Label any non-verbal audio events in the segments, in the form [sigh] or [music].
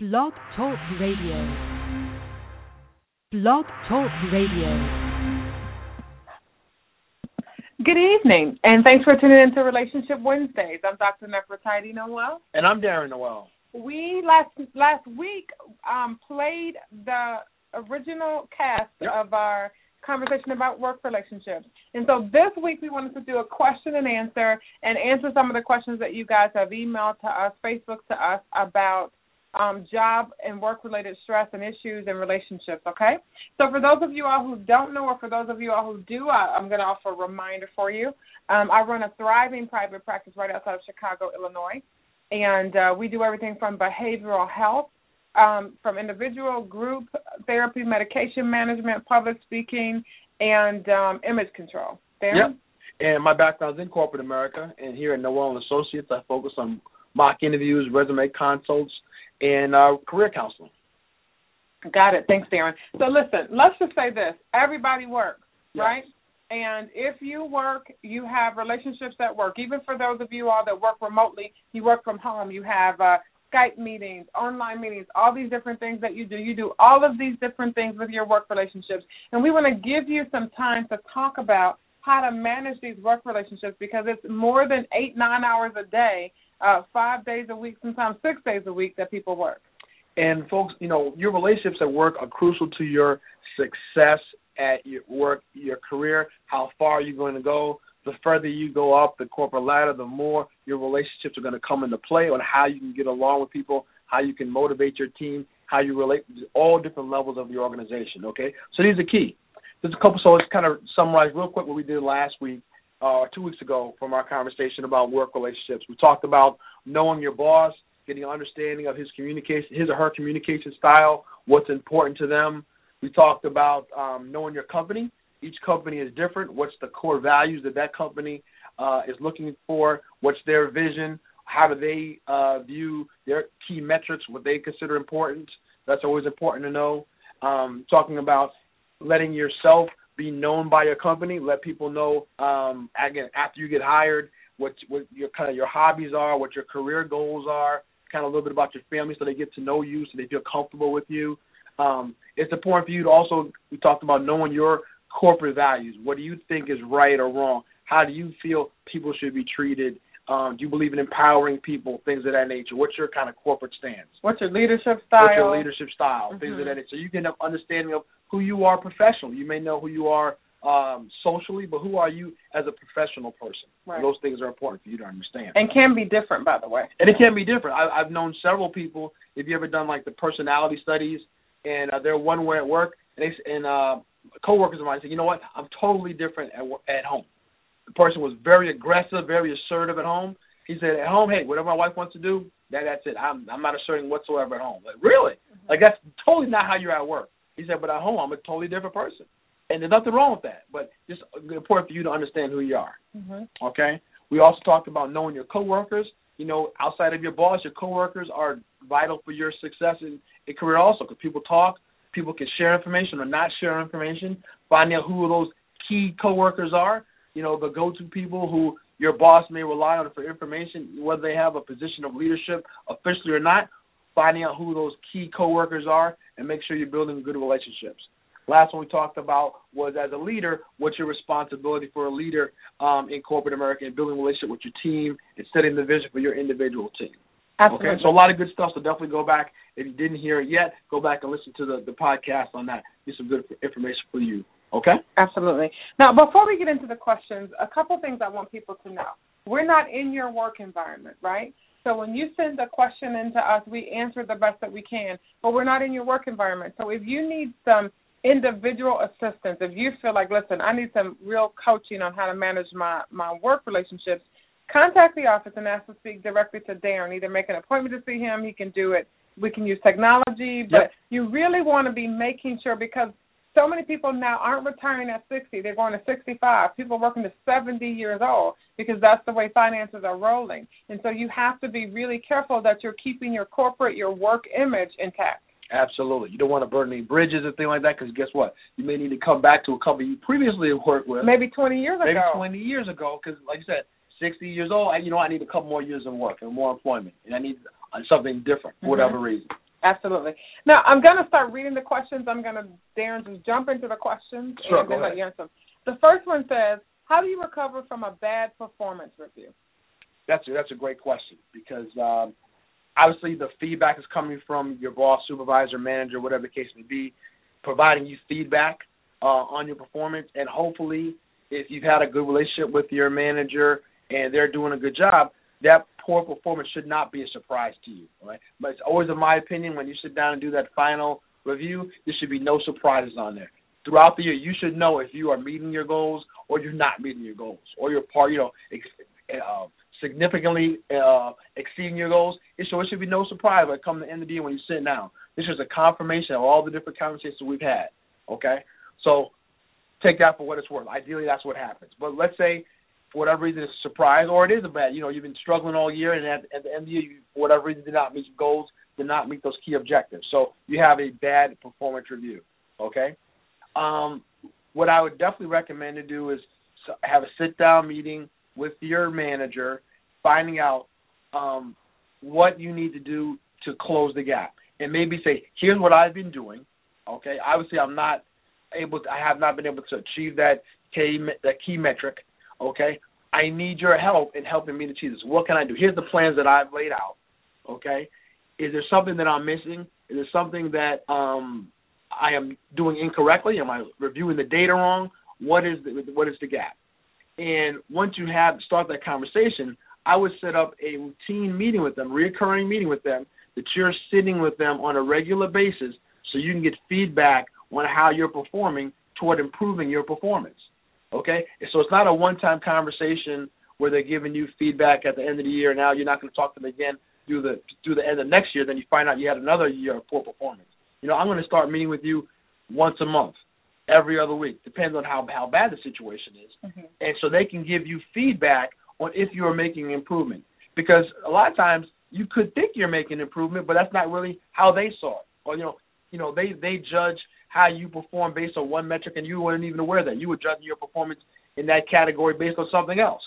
Blog Talk Radio. Blog Talk Radio. Good evening, and thanks for tuning in to Relationship Wednesdays. I'm Dr. Nefertiti Noel. And I'm Darren Noel. We last last week um, played the original cast Yep. of our conversation about work relationships. And so this week we wanted to do a question and answer and answer some of the questions that you guys have emailed to us, Facebook to us about um, job and work related stress and issues and relationships, okay? So for those of you all who don't know or for those of you all who do, I, I'm going to offer a reminder for you. Um, I run a thriving private practice right outside of Chicago, Illinois, and uh, we do everything from behavioral health um, from individual, group therapy, medication management, public speaking, and um, image control. Darren? Yep. And my background's in corporate America, and here at Noel Associates, I focus on mock interviews, resume consults, and uh, career counseling. Got it. Thanks, Darren. So listen, let's just say this: everybody works, Yes. right? And if you work, you have relationships at work. Even for those of you all that work remotely, you work from home. You have uh, Skype meetings, online meetings, all these different things that you do. You do all of these different things with your work relationships, and we want to give you some time to talk about how to manage these work relationships because it's more than eight, nine hours a day, uh, five days a week, sometimes six days a week that people work. And folks, you know, your relationships at work are crucial to your success at your work, your career, how far you're going to go. The further you go up the corporate ladder, the more your relationships are going to come into play on how you can get along with people, how you can motivate your team, how you relate to all different levels of your organization. Okay, so these are key. There's a couple. So let's kind of summarize real quick what we did last week, uh, two weeks ago, from our conversation about work relationships. We talked about knowing your boss, getting an understanding of his communication, his or her communication style, what's important to them. We talked about um, knowing your company. Each company is different. What's the core values that that company uh, is looking for? What's their vision? How do they uh, view their key metrics? What they consider important? That's always important to know. Um, talking about letting yourself be known by your company. Let people know um, again after you get hired what what your kind of your hobbies are, what your career goals are, kind of a little bit about your family, so they get to know you, so they feel comfortable with you. Um, it's important for you to also we talked about knowing your corporate values. What do you think is right or wrong? How do you feel people should be treated? Um, do you believe in empowering people? Things of that nature. What's your kind of corporate stance? What's your leadership style? What's your leadership style? Things Mhm. of that nature. So you can have understanding of who you are professionally. You may know who you are um, socially, but who are you as a professional person? Right. Those things are important for you to understand. and can be different, by the way. And it can be different. I, I've known several people. If you ever done like the personality studies, and uh, they're one way at work, and they s- and uh, coworkers of mine say, you know what, I'm totally different at at home. The person was very aggressive, very assertive at home. He said, at home, hey, whatever my wife wants to do, that that's it. I'm I'm not asserting whatsoever at home. Like really, like that's totally not how you're at work. He said, but at home, I'm a totally different person, and there's nothing wrong with that. But just important for you to understand who you are. Mm-hmm. Okay. We also talked about knowing your coworkers. You know, outside of your boss, your coworkers are vital for your success in, in career also because people talk, people can share information or not share information. Finding out who those key coworkers are. You know, the go-to people who your boss may rely on for information, whether they have a position of leadership officially or not. Finding out who those key coworkers are and make sure you're building good relationships. Last one we talked about was as a leader, what's your responsibility for a leader um, in corporate America and building a relationship with your team and setting the vision for your individual team. Absolutely. Okay, so a lot of good stuff. So definitely go back if you didn't hear it yet. Go back and listen to the the podcast on that. Get some good information for you. Okay. Absolutely. Now, before we get into the questions, a couple things I want people to know. We're not in your work environment, right? So when you send a question into us, we answer the best that we can, but we're not in your work environment. So if you need some individual assistance, if you feel like, listen, I need some real coaching on how to manage my my work relationships, contact the office and ask to speak directly to Darren. Either make an appointment to see him, he can do it. We can use technology, but Yep. you really want to be making sure because so many people now aren't retiring at 60. They're going to 65. People are working to 70 years old because that's the way finances are rolling. And so you have to be really careful that you're keeping your corporate, your work image intact. Absolutely. You don't want to burn any bridges or thing like that because guess what? You may need to come back to a company you previously worked with. Maybe 20 years maybe ago. 20 years ago, because like you said, 60 years old, I, you know, I need a couple more years of work and more employment, and I need something different for Mhm. whatever reason. Absolutely. Now I'm going to start reading the questions. I'm going to Darren just jump into the questions sure, and then let you answer them. The first one says, "How do you recover from a bad performance review?" That's a, that's a great question because um, obviously the feedback is coming from your boss, supervisor, manager, whatever the case may be, providing you feedback uh, on your performance, and hopefully, if you've had a good relationship with your manager and they're doing a good job, that poor performance should not be a surprise to you. Right? But it's always, in my opinion, when you sit down and do that final review, there should be no surprises on there. Throughout the year, you should know if you are meeting your goals or you're not meeting your goals, or you're part, you know, ex- uh, significantly uh, exceeding your goals. So it should be no surprise comes to the end of the year when you sit down. This is a confirmation of all the different conversations we've had. Okay, so take that for what it's worth. Ideally, that's what happens. But let's say for whatever reason it's a surprise, or it is a bad. You know, you've been struggling all year, and at, at the end of the year, you, for whatever reason, did not meet your goals, did not meet those key objectives. So you have a bad performance review. Okay. Um, what I would definitely recommend to do is have a sit down meeting with your manager, finding out um, what you need to do to close the gap, and maybe say, "Here's what I've been doing." Okay. Obviously, I'm not able. To, I have not been able to achieve that key that key metric. Okay. I need your help in helping me to this. What can I do? Here's the plans that I've laid out. Okay. Is there something that I'm missing? Is there something that um, I am doing incorrectly? Am I reviewing the data wrong? What is the what is the gap? And once you have start that conversation, I would set up a routine meeting with them, reoccurring meeting with them, that you're sitting with them on a regular basis, so you can get feedback on how you're performing toward improving your performance. Okay, so it's not a one-time conversation where they're giving you feedback at the end of the year. Now you're not going to talk to them again through the through the end of next year. Then you find out you had another year of poor performance. You know, I'm going to start meeting with you once a month, every other week, depends on how how bad the situation is, mm-hmm. and so they can give you feedback on if you are making improvement. Because a lot of times you could think you're making improvement, but that's not really how they saw it. Or you know, you know, they they judge how you perform based on one metric, and you weren't even aware that you were judging your performance in that category based on something else.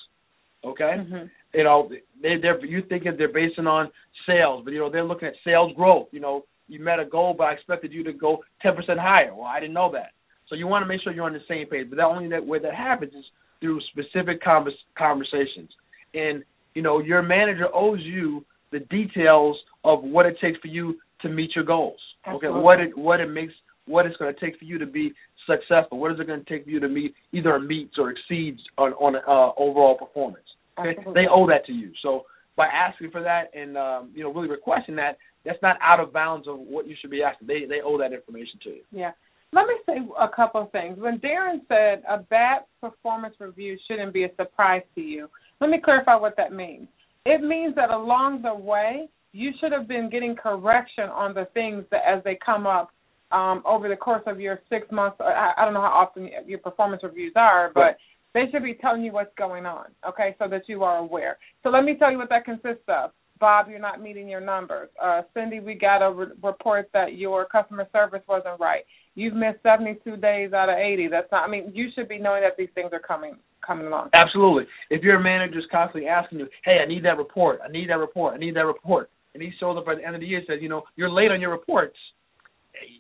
Okay, mm-hmm. you know, they they're you thinking they're basing on sales, but you know they're looking at sales growth. You know, you met a goal, but I expected you to go ten percent higher. Well, I didn't know that. So you want to make sure you're on the same page. But the only that way that happens is through specific convers- conversations. And you know, your manager owes you the details of what it takes for you to meet your goals. Absolutely. Okay, what it what it makes what it's going to take for you to be successful. What is it going to take for you to meet either meets or exceeds on on uh, overall performance? Okay, they owe that to you. So by asking for that and um, you know really requesting that, that's not out of bounds of what you should be asking. They they owe that information to you. Yeah. Let me say a couple of things. When Darren said a bad performance review shouldn't be a surprise to you, let me clarify what that means. It means that along the way, you should have been getting correction on the things that as they come up um, over the course of your six months. I, I don't know how often your performance reviews are, but they should be telling you what's going on, okay, so that you are aware. So let me tell you what that consists of. Bob, you're not meeting your numbers. Uh, Cindy, we got a re- report that your customer service wasn't right. You've missed 72 days out of 80. That's not. I mean, you should be knowing that these things are coming coming along. Absolutely. If your manager's constantly asking you, "Hey, I need that report. I need that report. I need that report," and he shows up at the end of the year and says, "You know, you're late on your reports,"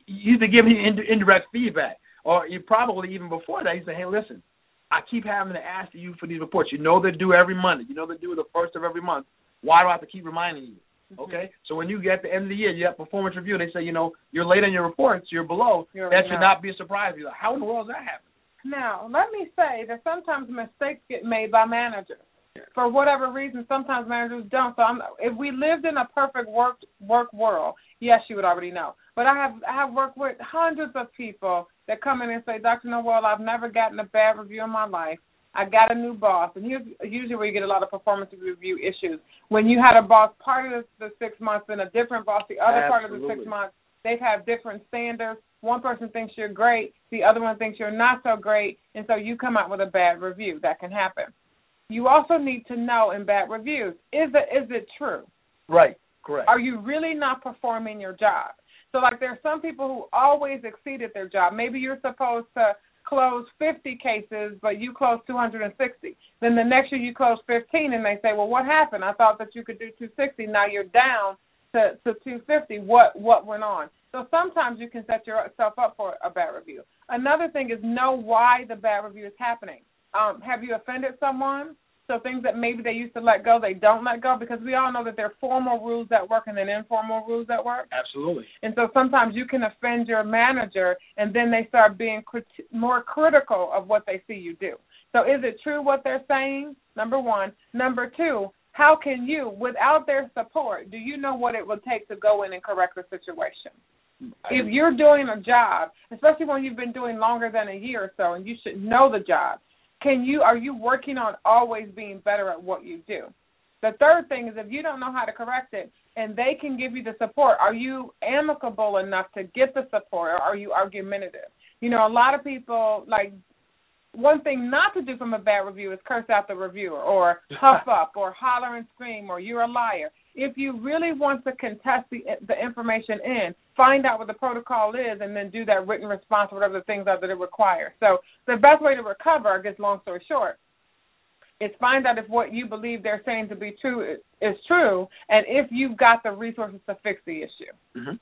you either give him ind- indirect feedback, or you probably even before that, you say, "Hey, listen, I keep having to ask you for these reports. You know they're due every Monday. You know they're due the first of every month. Why do I have to keep reminding you?" Okay, Mm-hmm. so when you get at the end of the year, you have performance review. They say, you know, you're late on your reports, you're below. You're that right. should not be a surprise. You're like, how in the world does that happen? Now, let me say that sometimes mistakes get made by managers. For whatever reason, sometimes managers don't. So, I'm, if we lived in a perfect work work world, yes, you would already know. But I have I have worked with hundreds of people that come in and say, Dr. Noel, I've never gotten a bad review in my life. I got a new boss, and here's usually where you get a lot of performance review issues. When you had a boss part of the, the six months and a different boss the other part of the six months, they've different standards. One person thinks you're great, the other one thinks you're not so great, and so you come out with a bad review. That can happen. You also need to know in bad reviews is it is it true? Right. Correct. Are you really not performing your job? So like there are some people who always exceed at their job. Maybe you're supposed to close 50 cases, but you close 260. Then the next year you close 15, and they say, well, what happened? I thought that you could do 260. Now you're down to to 250, what what went on. So sometimes you can set yourself up for a bad review. Another thing is know why the bad review is happening. Um, have you offended someone? So things that maybe they used to let go, they don't let go because we all know that there are formal rules at work and then informal rules at work. Absolutely. And so sometimes you can offend your manager, and then they start being crit- more critical of what they see you do. So is it true what they're saying? Number one. Number two, how can you, without their support, do you know what it would take to go in and correct the situation? If you're doing a job, especially when you've been doing longer than a year or so, and you should know the job, can you are you working on always being better at what you do? The third thing is if you don't know how to correct it and they can give you the support, are you amicable enough to get the support or are you argumentative? You know, a lot of people like one thing not to do from a bad review is curse out the reviewer or [laughs] huff up or holler and scream or you're a liar. If you really want to contest the the information in, find out what the protocol is and then do that written response, whatever the things are that it requires. So the best way to recover, I guess long story short, is find out if what you believe they're saying to be true is, is true and if you've got the resources to fix the issue. Mm-hmm.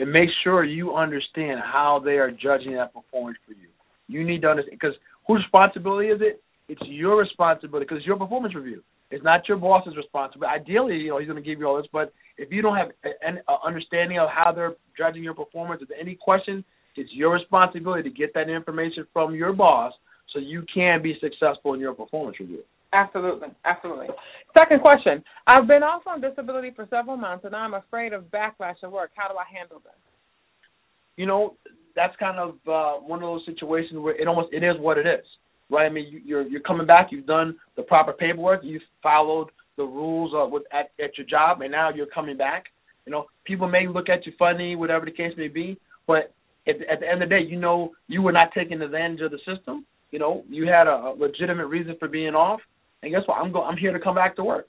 And make sure you understand how they are judging that performance for you. You need to understand because whose responsibility is it? It's your responsibility because it's your performance review. It's not your boss's responsibility. Ideally, you know, he's going to give you all this, but if you don't have an understanding of how they're judging your performance, if any question, it's your responsibility to get that information from your boss so you can be successful in your performance review. Absolutely, absolutely. Second question: I've been off on disability for several months, and I'm afraid of backlash at work. How do I handle this? You know, that's kind of uh, one of those situations where it almost it is what it is right? I mean, you, you're you're coming back. You've done the proper paperwork. You've followed the rules uh, with at at your job, and now you're coming back. You know, people may look at you funny, whatever the case may be, but at, at the end of the day, you know you were not taking advantage of the system. You know, you had a, a legitimate reason for being off, and guess what? I'm go I'm here to come back to work.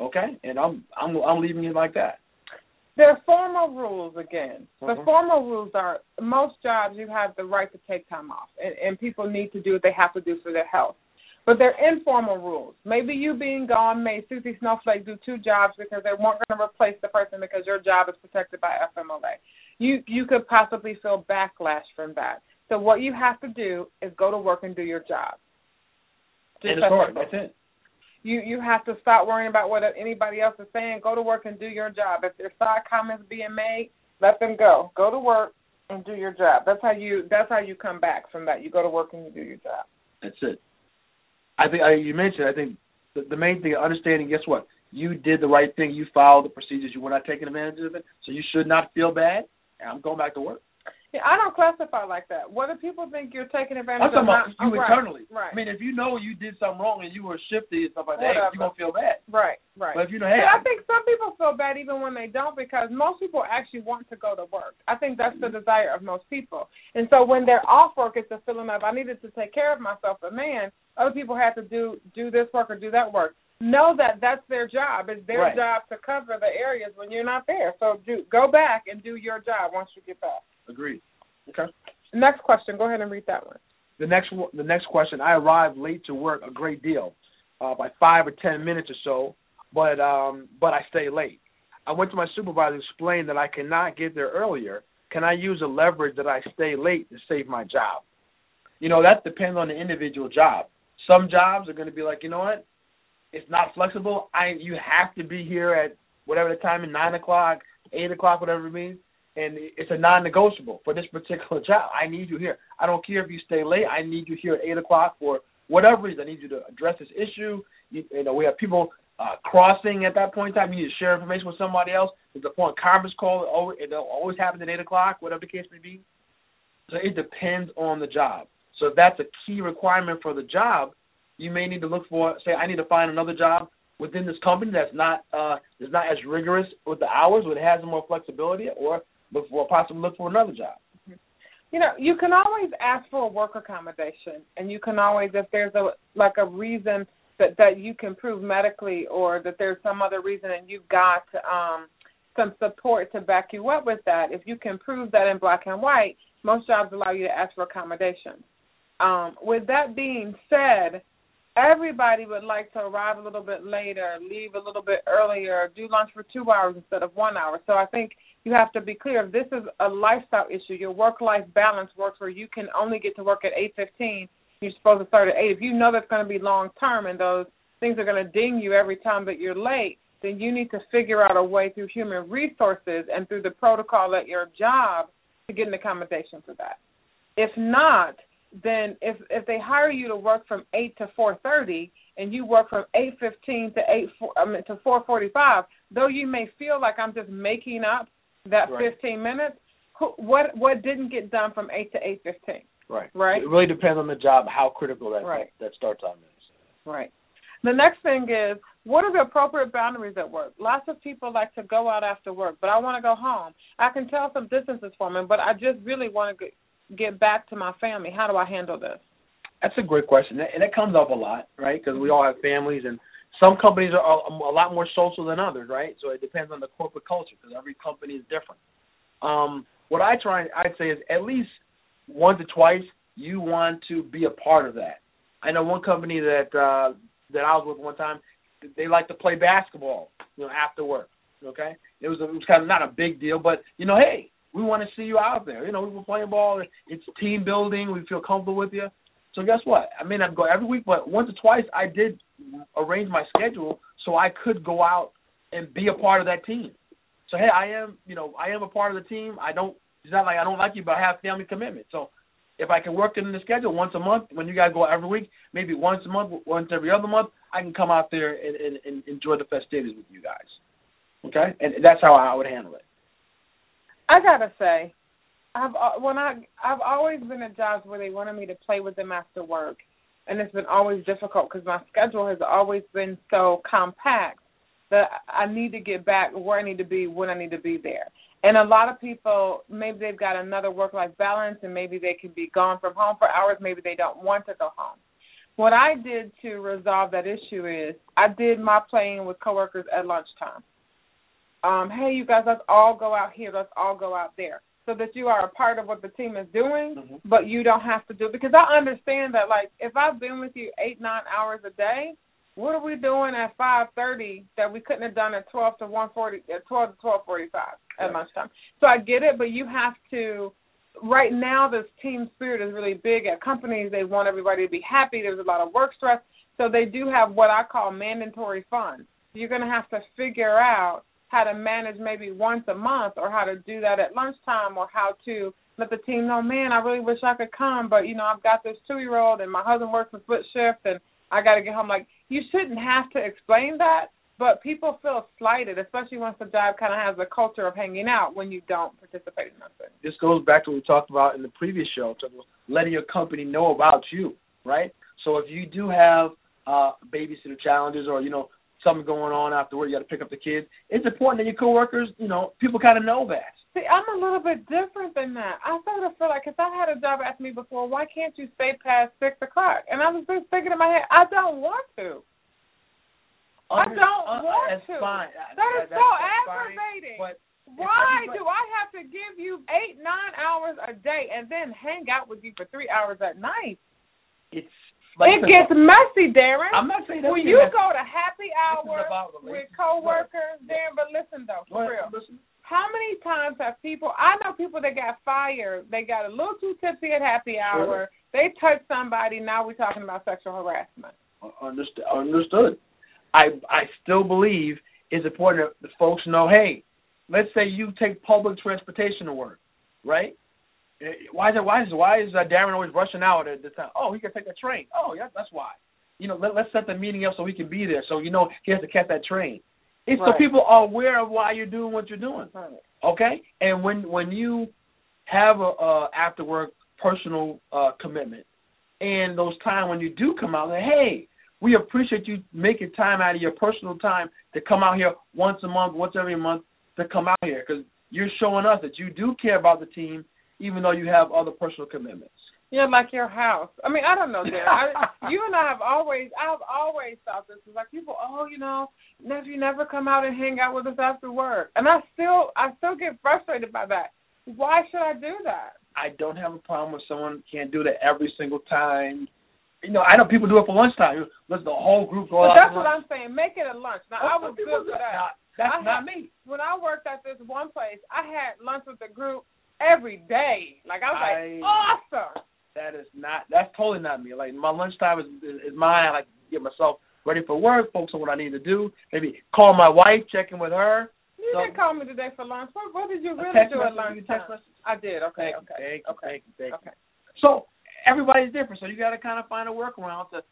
Okay, and I'm I'm I'm leaving it like that. There are formal rules again. The Mhm. formal rules are most jobs you have the right to take time off, and, and people need to do what they have to do for their health. But they're informal rules. Maybe you being gone made Susie Snowflake do two jobs because they weren't going to replace the person because your job is protected by FMLA. You you could possibly feel backlash from that. So what you have to do is go to work and do your job. Just and it's hard. That's it. You you have to stop worrying about what anybody else is saying. Go to work and do your job. If there's side comments being made, let them go. Go to work and do your job. That's how you that's how you come back from that. You go to work and you do your job. That's it. I think I, you mentioned. I think the, the main thing, understanding. Guess what? You did the right thing. You followed the procedures. You were not taking advantage of it. So you should not feel bad. I'm going back to work. Yeah, I don't classify like that. Whether people think you're taking advantage I'm talking of about you right, internally. Right. I mean, if you know you did something wrong and you were shifty and stuff like that, you're gonna feel bad. right, right. But if you know, hey, But I think some people feel bad even when they don't because most people actually want to go to work. I think that's the desire of most people. And so when they're off work, it's a feeling of I needed to take care of myself. But man, other people have to do do this work or do that work. Know that that's their job. It's their Right. job to cover the areas when you're not there. So do go back and do your job once you get back. agreed. Okay. Next question. Go ahead and read that one. The next the next question. I arrived late to work a great deal, uh, by five or ten minutes or so, but um, but I stay late. I went to my supervisor to explain that I cannot get there earlier. Can I use a leverage that I stay late to save my job? You know that depends on the individual job. Some jobs are going to be like, you know what, it's not flexible. I you have to be here at whatever the time, at nine o'clock, eight o'clock, whatever it means and it's a non-negotiable for this particular [laughs] job. I need you here. I don't care if you stay late. I need you here at eight o'clock for whatever reason. I need you to address this issue. You, you know, we have people uh, crossing at that point in time. You need to share information with somebody else. There's a point conference call. Always, it always happens at eight o'clock, whatever the case may be. So it depends on the job. So if that's a key requirement for the job, you may need to look for. Say, I need to find another job within this company that's not uh, not as rigorous with the hours, but it has more flexibility, or look for possibly look for another job. You know, you can always ask for a work accommodation, and you can always, if there's a like a reason that that you can prove medically, or that there's some other reason, and you've got um, some support to back you up with that. If you can prove that in black and white, most jobs allow you to ask for accommodations. Um, with that being said, everybody would like to arrive a little bit later, leave a little bit earlier, do lunch for two hours instead of one hour. So I think you have to be clear if this is a lifestyle issue, your work life balance works where you can only get to work at eight fifteen, you're supposed to start at eight. If you know that's gonna be long term and those things are gonna ding you every time that you're late, then you need to figure out a way through human resources and through the protocol at your job to get an accommodation for that. If not, then if if they hire you to work from eight to four thirty and you work from eight fifteen to eight I mean, to four forty five, though you may feel like I'm just making up that Right. fifteen minutes, who, what what didn't get done from eight to eight fifteen? Right. Right. It really depends on the job, how critical that Right. that, that start time is. Right. The next thing is what are the appropriate boundaries at work? Lots of people like to go out after work, but I want to go home. I can tell some distances for me, but I just really want to get, back to my family. How do I handle this? That's a great question, and it comes up a lot, right? Because we all have families, and some companies are a, a lot more social than others, right? So it depends on the corporate culture because every company is different. Um, what I try, I'd say, is at least once or twice you want to be a part of that. I know one company that uh, that I was with one time. They like to play basketball, you know, after work. Okay, it was a, it was kind of not a big deal, but you know, hey, we want to see you out there. You know, we were playing ball. It's team building. We feel comfortable with you. So guess what? I may not go every week, but once or twice I did arrange my schedule so I could go out and be a part of that team. So hey, I am, you know, I am a part of the team. I don't. It's not like I don't like you, but I have family commitment. So if I can work in the schedule once a month, when you guys go every week, maybe once a month, once every other month, I can come out there and, and, and enjoy the festivities with you guys. Okay, and that's how I would handle it. I gotta say, I've uh, when I I've always been at jobs where they wanted me to play with them after work, and it's been always difficult because my schedule has always been so compact that I need to get back where I need to be when I need to be there. And a lot of people maybe they've got another work life balance and maybe they can be gone from home for hours, maybe they don't want to go home. What I did to resolve that issue is I did my playing with coworkers at lunchtime. Um, hey you guys, let's all go out here, let's all go out there. So that you are a part of what the team is doing, Mhm. but you don't have to do it. because I understand that like if I've been with you eight, nine hours a day, what are we doing at five thirty that we couldn't have done at twelve to one forty at twelve to twelve forty five at Right. lunchtime? So I get it, but you have to right now this team spirit is really big at companies. They want everybody to be happy. There's a lot of work stress. So they do have what I call mandatory funds. You're gonna have to figure out how to manage maybe once a month or how to do that at lunchtime or how to let the team know, man, I really wish I could come, but you know, I've got this two year old and my husband works a split shift and I gotta get home. Like you shouldn't have to explain that, but people feel slighted, especially once the job kinda has a culture of hanging out when you don't participate in nothing. this goes back to what we talked about in the previous show, to letting your company know about you, right? So if you do have uh babysitter challenges or you know something going on after work, you got to pick up the kids. It's important that your coworkers, you know, people kind of know that. See, I'm a little bit different than that. I sort of feel like if I had a job ask me before, why can't you stay past six o'clock? And I was just thinking in my head, I don't want to. I don't uh, want that's to. fine. That is that's- so that's fine. aggravating. But Why do I have to give you eight, nine hours a day and then hang out with you for three hours at night? it's like it gets messy, Darren. I'm not saying that. when you go to happy hour with coworkers, Darren, but listen though, for real. Listen. How many times have people? I know people that got fired. They got a little too tipsy at happy hour. They touched somebody. Now we're talking about sexual harassment. Uh, understood. Understood. I I still believe it's important that the folks know. Hey, let's say you take public transportation to work, right? Eh, Why is it? Why is why is uh, Darren always rushing out at the time? Oh, he can take a train. Oh, yeah, that's why. You know, let, let's set the meeting up so he can be there. So you know he has to catch that train. It's so people are aware of why you're doing what you're doing. Okay, and when when you have a uh, after work personal uh, commitment, and those time when you do come out, like, hey, we appreciate you making time out of your personal time to come out here once a month, once every month to come out here because you're showing us that you do care about the team, even though you have other personal commitments. Yeah, like your house. I mean, I don't know, Darren. I, [laughs] you and I have always, I've always thought this was like people. Oh, you know, nephew never come out and hang out with us after work, and I still, I still get frustrated by that. Why should I do that? I don't have a problem with someone can't do that every single time you know, I know people do it for lunchtime. Let's the whole group go but out. that's what lunch. I'm saying. Make it a lunch. Now I was good for that. Now, that's I not had- me. When I worked at this one place, I had lunch with the group every day. Like I was like, awesome. That is not. That's totally not me. Like my lunchtime is is, is mine. I like get myself ready for work, focus on what I need to do. Maybe call my wife, check in with her. You So- didn't call me today for lunch. What, what did you really do at lunch? I did. Okay. Thank okay. thank you, okay. you, thank you. Okay. So everybody's different. So you got to kind of find a workaround to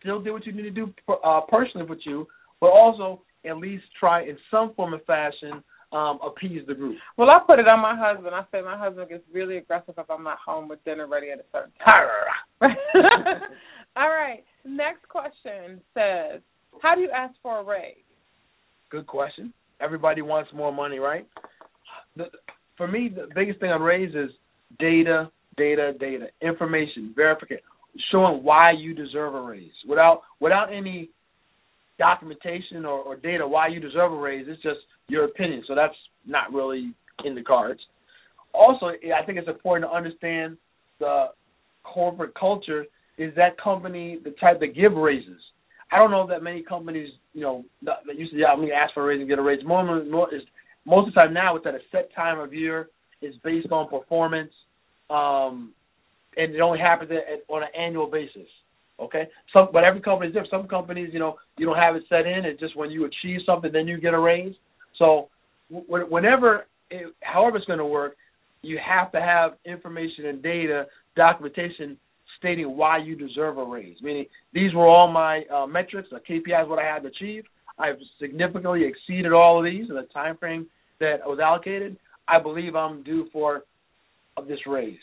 still do what you need to do uh, personally with you, but also at least try in some form of fashion um, appease the group. Well, I put it on my husband. I say my husband gets really aggressive if I'm not home with dinner ready at a certain time. [laughs] All right. Next question says, how do you ask for a raise? Good question. Everybody wants more money, right? The, for me, the biggest thing on raise is data, data, data, information, verification, showing why you deserve a raise without without any documentation or, or data why you deserve a raise. It's just your opinion. So that's not really in the cards. Also, I think it's important to understand the corporate culture. Is that company the type that give raises? I don't know that many companies, you know, that used to yeah, I'm to ask for a raise and get a raise. More, more is most of the time now it's at a set time of year. It's based on performance, um, and it only happens at, at, on an annual basis. Okay, some but every company is different. Some companies, you know, you don't have it set in. It's just when you achieve something, then you get a raise. So whenever, it, however it's going to work, you have to have information and data, documentation stating why you deserve a raise. Meaning, these were all my uh, metrics, the KPIs, what I had to achieve. I've significantly exceeded all of these in the time frame that was allocated. I believe I'm due for this raise.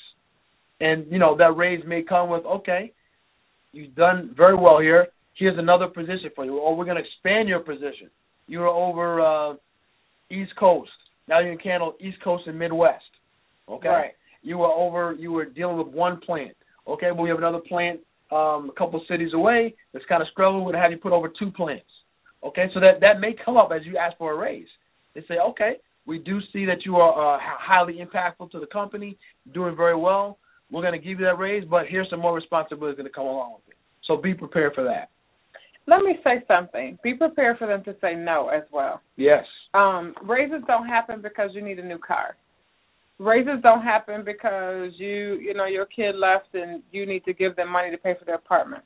And you know that raise may come with okay, you've done very well here. Here's another position for you, or we're going to expand your position. You were over uh, East Coast. Now you can handle East Coast and Midwest. Okay. Right. You were over. You were dealing with one plant. Okay, Well, we have another plant um, a couple cities away that's kind of struggling. We're to have you put over two plants. Okay, so that that may come up as you ask for a raise. They say, okay, we do see that you are uh, highly impactful to the company, doing very well. We're going to give you that raise, but here's some more responsibilities going to come along with it. So be prepared for that. Let me say something. Be prepared for them to say no as well. Yes. Um, raises don't happen because you need a new car. Raises don't happen because you, you know, your kid left and you need to give them money to pay for their apartment.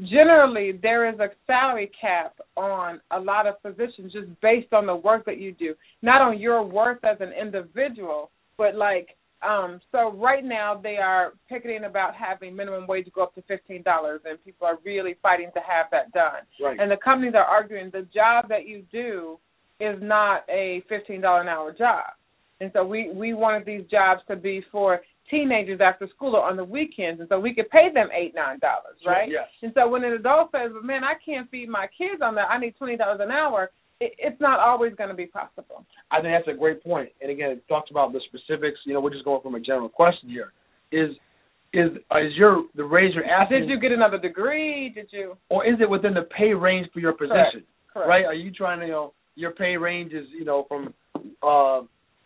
Generally, there is a salary cap on a lot of positions just based on the work that you do, not on your worth as an individual, but like um so right now they are picketing about having minimum wage go up to fifteen dollars and people are really fighting to have that done. Right. And the companies are arguing the job that you do is not a fifteen dollar an hour job. And so we we wanted these jobs to be for teenagers after school or on the weekends, and so we could pay them eight nine dollars, right? Yes. And so when an adult says, "But man, I can't feed my kids on that. I need twenty dollars an hour," it's not always going to be possible. I think that's a great point. And again, it talks about the specifics. You know, we're just going from a general question here. Is is is your the raise you're asking, Did you get another degree? Did you? or is it within the pay range for your position? Correct. Right? Are you trying to you know your pay range is you know from uh,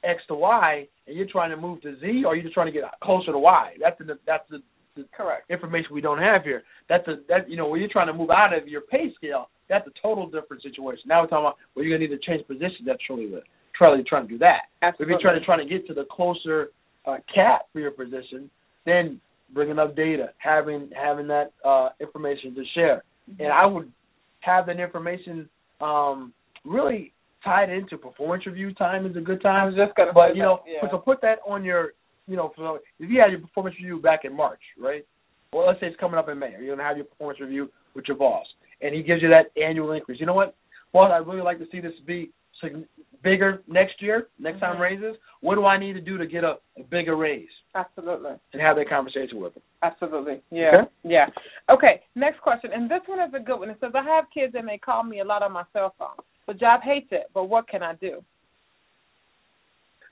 X to Y, and you're trying to move to Z, or are you just trying to get closer to Y? That's the that's the, the Correct. information we don't have here. That's a that you know when you're trying to move out of your pay scale, that's a total different situation. Now we're talking about well you're gonna need to change positions. That's truly the truly trying to do that. If you're trying to trying to get to the closer uh, cap for your position, then bringing up data, having having that uh, information to share, and I would have that information um, really tied into performance review time is a good I time. was just to. But you know, yeah. so put that on your, you know, so if you had your performance review back in March, right? Well, let's say it's coming up in May. You're gonna have your performance review with your boss, and he gives you that annual increase. You know what, boss? I'd really like to see this be bigger next year, next time Mhm. raises. What do I need to do to get a, a bigger raise? Absolutely. And have that conversation with him. Absolutely. Yeah. Okay. Yeah. Okay. Next question, and this one is a good one. It says, "I have kids and they call me a lot on my cell phone. The job hates it, but what can I do?"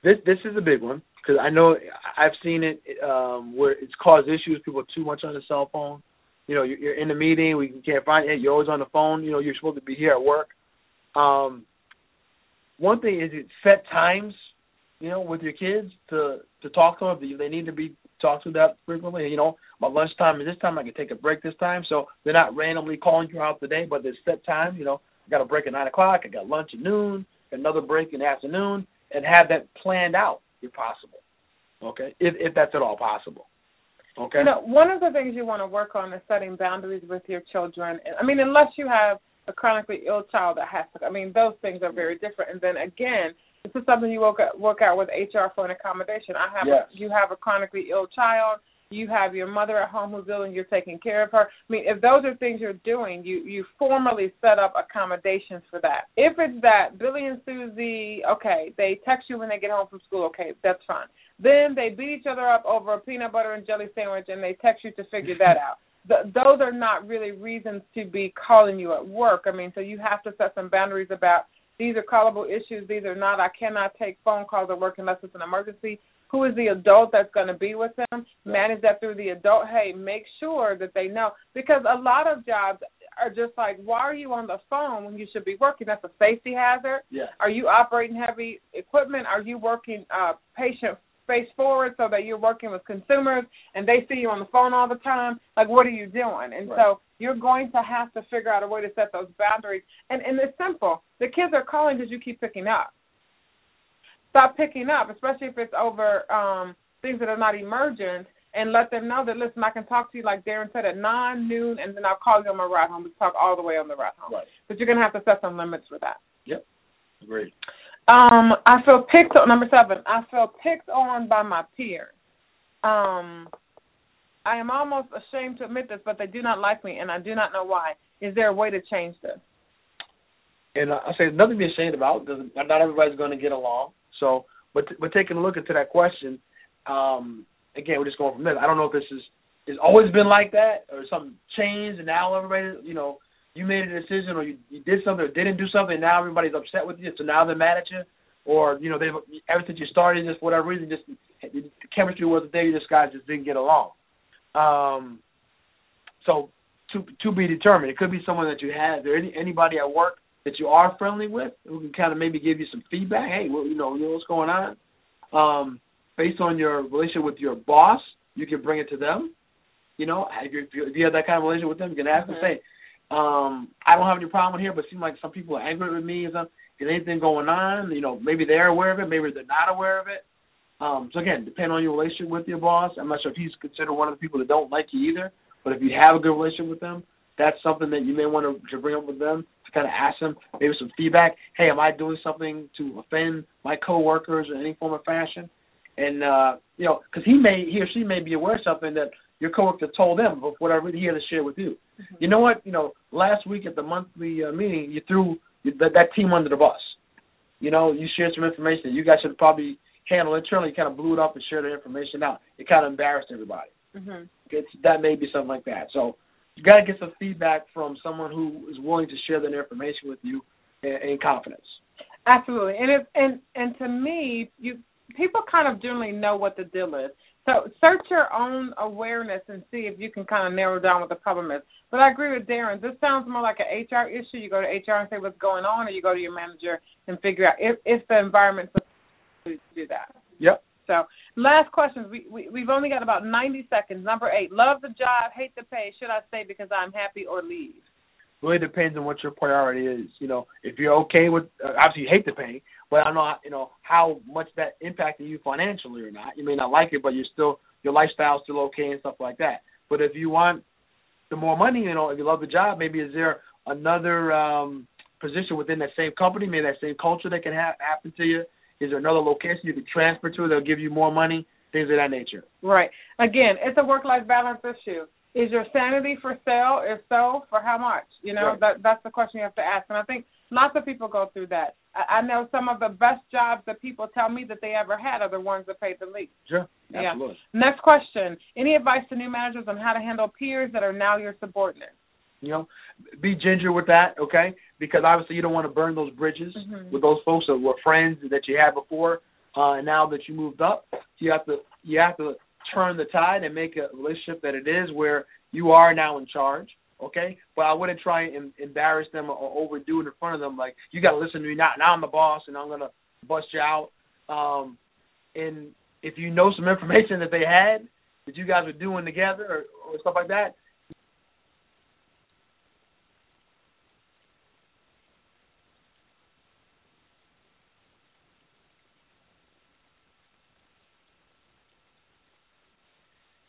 This this is a big one because I know I've seen it um, where it's caused issues. People are too much on the cell phone. You know, you're, in a meeting, we can't find it. You're always on the phone. You know, you're supposed to be here at work. Um, one thing is it set times. You know, with your kids to to talk to them. They need to be talk to that frequently. You know, my lunchtime is this time. I can take a break this time, so they're not randomly calling you out the day, but there's set time. You know, I got a break at nine o'clock. I got lunch at noon. Another break in the afternoon, and have that planned out if possible. Okay, if if that's at all possible. Okay. You know, one of the things you want to work on is setting boundaries with your children. I mean, unless you have a chronically ill child that has to. I mean, those things are very different. And then again, this is something you work out, work out with HR for an accommodation. I have yes. a, you have a chronically ill child. You have your mother at home who's ill and you're taking care of her. I mean, if those are things you're doing, you you formally set up accommodations for that. If it's that Billy and Susie, okay, they text you when they get home from school, okay, that's fine. Then they beat each other up over a peanut butter and jelly sandwich and they text you to figure that out. The, those are not really reasons to be calling you at work. I mean, so you have to set some boundaries about these are callable issues. These are not. I cannot take phone calls at work unless it's an emergency. Who is the adult that's going to be with them? Manage that through the adult. Hey, make sure that they know because a lot of jobs are just like, why are you on the phone when you should be working? That's a safety hazard. Yeah. Are you operating heavy equipment? Are you working uh, patient face forward so that you're working with consumers and they see you on the phone all the time. Like, what are you doing? And right. so you're going to have to figure out a way to set those boundaries. And and it's simple. The kids are calling because you keep picking up. Stop picking up, especially if it's over um things that are not emergent, and let them know that listen, I can talk to you like Darren said at nine, noon, and then I'll call you on my ride home. We talk all the way on the ride home. Right. But you're gonna have to set some limits for that. Yep. Agreed. Um, I feel picked on number seven. I feel picked on by my peers. Um, I am almost ashamed to admit this, but they do not like me, and I do not know why. Is there a way to change this? And I say nothing to be ashamed about. Doesn't everybody's going to get along. So, but but taking a look into that question, um, again, we're just going from there. I don't know if this is has always been like that or something changed, and now everybody, you know, you made a decision or you, you did something or didn't do something and now everybody's upset with you so now they're mad at you? Or you know they've ever since you started just for whatever reason just the chemistry wasn't there you just guys just didn't get along. Um so to to be determined. It could be someone that you have there any anybody at work that you are friendly with who can kind of maybe give you some feedback hey well you know, you know what's going on? Um based on your relationship with your boss you can bring it to them. You know if you, if you have that kind of relationship with them you can ask mm-hmm. them say um, I don't have any problem here, but it seems like some people are angry with me. Is, anything going on? You know, maybe they're aware of it, maybe they're not aware of it. Um, so again, depending on your relationship with your boss, I'm not sure if he's considered one of the people that don't like you either. But if you have a good relationship with them, that's something that you may want to, to bring up with them to kind of ask them maybe some feedback. Hey, am I doing something to offend my coworkers in any form or fashion? And uh, you know, because he may, he or she may be aware of something that your coworker told them of whatever he had to share with you. Mm-hmm. You know what? You know, last week at the monthly uh, meeting, you threw that, that team under the bus. You know, you shared some information that you guys should probably handle internally. You kind of blew it up and shared the information out. It kind of embarrassed everybody. Mm-hmm. It's, that may be something like that. So you got to get some feedback from someone who is willing to share that information with you in, in confidence. Absolutely, and it, and and to me, you people kind of generally know what the deal is. So search your own awareness and see if you can kind of narrow down what the problem is. But I agree with Darren. This sounds more like an HR issue. You go to HR and say what's going on, or you go to your manager and figure out if if the environment to do that. Yep. So last questions. We, we we've only got about ninety seconds. Number eight. Love the job, hate the pay. Should I stay because I'm happy or leave? Really depends on what your priority is. You know, if you're okay with, uh, obviously you hate the pay, but I don't know, you know, how much that impacted you financially or not. You may not like it, but you're still your lifestyle's still okay and stuff like that. But if you want the more money, you know, if you love the job, maybe is there another um position within that same company, maybe that same culture that can ha- happen to you? Is there another location you can transfer to that'll give you more money? Things of that nature. Right. Again, it's a work-life balance issue. Is your sanity for sale? If so, for how much? You know, right. that that's the question you have to ask. And I think lots of people go through that. I, I know some of the best jobs that people tell me that they ever had are the ones that paid the least. Sure. Yeah. Absolutely. Next question. Any advice to new managers on how to handle peers that are now your subordinates? You know, be ginger with that, okay? Because obviously you don't want to burn those bridges Mhm. with those folks that were friends that you had before, uh, and now that you moved up, you have to you have to turn the tide and make a relationship that it is where you are now in charge, okay? But I wouldn't try and embarrass them or overdo it in front of them. Like you got to listen to me now. Now I'm the boss, and I'm gonna bust you out. Um, and if you know some information that they had, that you guys were doing together or, or stuff like that.